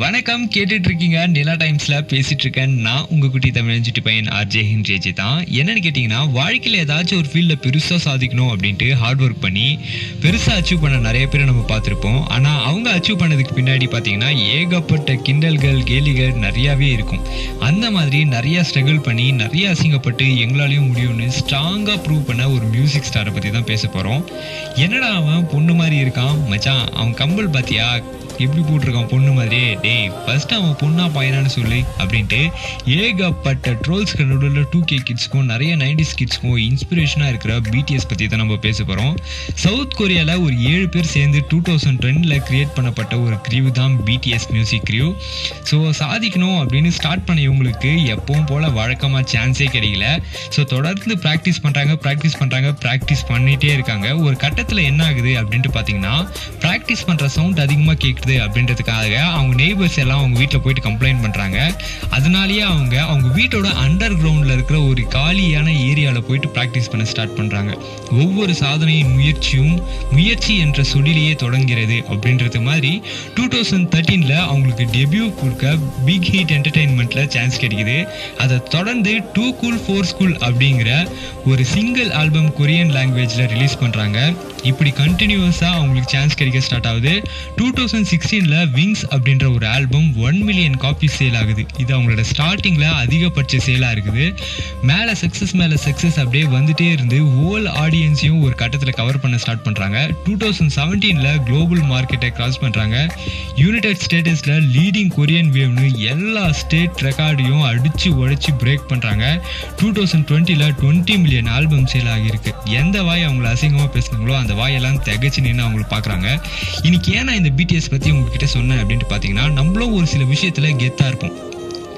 வணக்கம் கேட்டுட்டு இருக்கீங்க நிலா டைம்ஸ்ல பேசிட்டு இருக்கேன் நான் உங்க குட்டி தமிழ் சிட்டி பையன் ஆர்ஜே ஹின்ரேஜி தான். என்னன்னு கேட்டிங்கன்னா வாழ்க்கையில் ஏதாச்சும் ஒரு ஃபீல்டில் பெருசாக சாதிக்கணும் அப்படின்ட்டு ஹார்ட் ஒர்க் பண்ணி பெருசாக அச்சீவ் பண்ண நிறைய பேரை நம்ம பார்த்துருப்போம். ஆனால் அவங்க அச்சீவ் பண்ணதுக்கு பின்னாடி பார்த்தீங்கன்னா ஏகப்பட்ட கிண்டல்கள் கேலிகள் நிறையாவே இருக்கும். அந்த மாதிரி நிறைய ஸ்ட்ரகிள் பண்ணி நிறைய அசிங்கப்பட்டு எங்களாலையும் முடியும்னு ஸ்ட்ராங்காக ப்ரூவ் பண்ண ஒரு மியூசிக் ஸ்டாரை பற்றி தான் பேச போகிறோம் என்னடா அவன் பொண்ணு மாதிரி இருக்கான்? மச்சான் அவன் கம்பல் பார்த்தியா எப்படி போட்டிருக்கான் பொண்ணு மாதிரியே? டேய் ஃபர்ஸ்ட் அவன் பொண்ணா பையனான்னு சொல்லு அப்படின்ட்டு ஏகப்பட்ட ட்ரோல்ஸ்க்கு நடுவில் டூ கே கிட்ஸ்க்கும் நிறைய நைன்டிஸ் கிட்ஸ்க்கும் இன்ஸ்பிரேஷனாக இருக்கிற பிடிஎஸ் பற்றி தான் நம்ம பேச போகிறோம் சவுத் கொரியாவில் ஒரு ஏழு பேர் சேர்ந்து டூ தௌசண்ட் டென்னில் கிரியேட் பண்ணப்பட்ட ஒரு க்ரியூ தான் பிடிஎஸ் மியூசிக் க்ரியூ ஸோ சாதிக்கணும் அப்படின்னு ஸ்டார்ட் பண்ண இவங்களுக்கு எப்பவும் போல் வழக்கமாக சான்ஸே கிடைக்கல. ஸோ தொடர்ந்து ப்ராக்டிஸ் பண்ணுறாங்க ப்ராக்டிஸ் பண்ணுறாங்க ப்ராக்டிஸ் பண்ணிகிட்டே இருக்காங்க. ஒரு கட்டத்தில் என்ன ஆகுது அப்படின்ட்டு பார்த்தீங்கன்னா ப்ராக்டிஸ் பண்ணுற சவுண்ட் அதிகமாக கேட்குது அப்படின்றதுக்காக அவங்க நெய்பர்ஸ் எல்லாம் அவங்க வீட்டில் போயிட்டு கம்ப்ளைண்ட் பண்ணுறாங்க அதனாலேயே அவங்க அவங்க வீட்டோட அண்டர் கிரவுண்டில் இருக்கிற ஒரு காலியான ஏரியாவில் போயிட்டு ப்ராக்டிஸ் பண்ண ஸ்டார்ட் பண்ணுறாங்க ஒவ்வொரு சாதனையின் முயற்சியும் முயற்சி என்ற சொல்லிலேயே தொடங்கிறது அப்படின்றது மாதிரி டூ தௌசண்ட் தேர்ட்டீனில் அவங்களுக்கு டெபியூ கொடுக்க பிக் ஹீட் என்டர்டெயின்மெண்ட்டில் சான்ஸ் கிடைக்குது. அதை தொடர்ந்து டூ கூல் ஃபோர் ஸ்கூல் அப்படிங்கிற ஒரு சிங்கிள் ஆல்பம் கொரியன் லாங்குவேஜில் ரிலீஸ் பண்ணுறாங்க இப்படி கண்டினியூஸாக அவங்களுக்கு சான்ஸ் கிடைக்க ஸ்டார்ட் ஆகுது. டூ தௌசண்ட் சிக்ஸ்டீனில் விங்ஸ் அப்படின்ற ஒரு album one million copy sale ஆகுது. இது அவங்களோட ஸ்டார்டிங்கில் அதிகபட்ச சேலாக இருக்குது. மேலே சக்ஸஸ் மேலே சக்ஸஸ் அப்படியே வந்துட்டே இருந்து ஹோல் ஆடியன்ஸையும் ஒரு கட்டத்தில் கவர் பண்ண ஸ்டார்ட் பண்ணுறாங்க டூ தௌசண்ட் செவன்டீனில் குளோபல் மார்க்கெட்டை கிராஸ் பண்ணுறாங்க யுனைடெட் ஸ்டேட்டஸில் லீடிங் கொரியன் வேவ்னு எல்லா ஸ்டேட் ரெக்கார்டையும் அடித்து உடச்சி பிரேக் பண்ணுறாங்க டூ தௌசண்ட் டுவெண்ட்டியில் டுவெண்ட்டி மில்லியன் ஆல்பம் சேல் ஆகியிருக்கு. எந்த வாய் அவங்கள அசிங்கமாக பேசுனாங்களோ அந்த வாயெல்லாம் திகச்சு நின்று அவங்களுக்கு பார்க்குறாங்க இன்னைக்கு ஏன்னா இந்த பிடிஎஸ் பற்றி உங்ககிட்ட சொன்னேன் அப்படின்ட்டு பார்த்தீங்கன்னா நம்மளும் ஒரு சில விஷயத்தில் கெத்தாக இருப்போம்.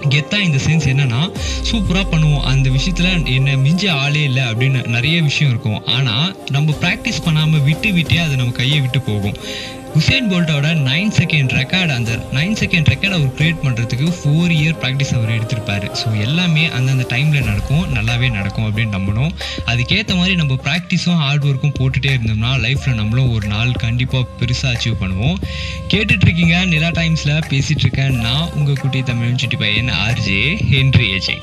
கெத்தா இந்த சென்ஸ் என்னன்னா சூப்பராக பண்ணுவோம். அந்த விஷயத்தில் என்ன மிஞ்ச ஆளே இல்லை அப்படின்னு நிறைய விஷயம் இருக்கும். ஆனால் நம்ம ப்ராக்டிஸ் பண்ணாமல் விட்டு விட்டே அது நம்ம கையை விட்டு போகும். உசேன் போல்ட்டோட நைன் செகண்ட் ரெக்கார்டு அந்த நைன் செகண்ட் ரெக்கார்டு அவர் கிரியேட் பண்ணுறதுக்கு ஃபோர் இயர் ப்ராக்டிஸ் அவர் எடுத்திருப்பாரு. ஸோ எல்லாமே அந்தந்த டைமில் நடக்கும் நல்லாவே நடக்கும் அப்படின்னு நம்பணும். அதுக்கேற்ற மாதிரி நம்ம ப்ராக்டிஸும் ஹார்ட் ஒர்க்கும் போட்டுகிட்டே இருந்தோம்னா லைஃப்பில் நம்மளும் ஒரு நாள் கண்டிப்பாக பெருசாக அச்சீவ் பண்ணுவோம். கேட்டுட்ருக்கீங்க நிலா டைம்ஸில் பேசிகிட்ருக்கேன் நான் உங்கள் குட்டி தமிழ் சுட்டி பையன் ஆர்ஜே ஹென்ரி ஏஜே.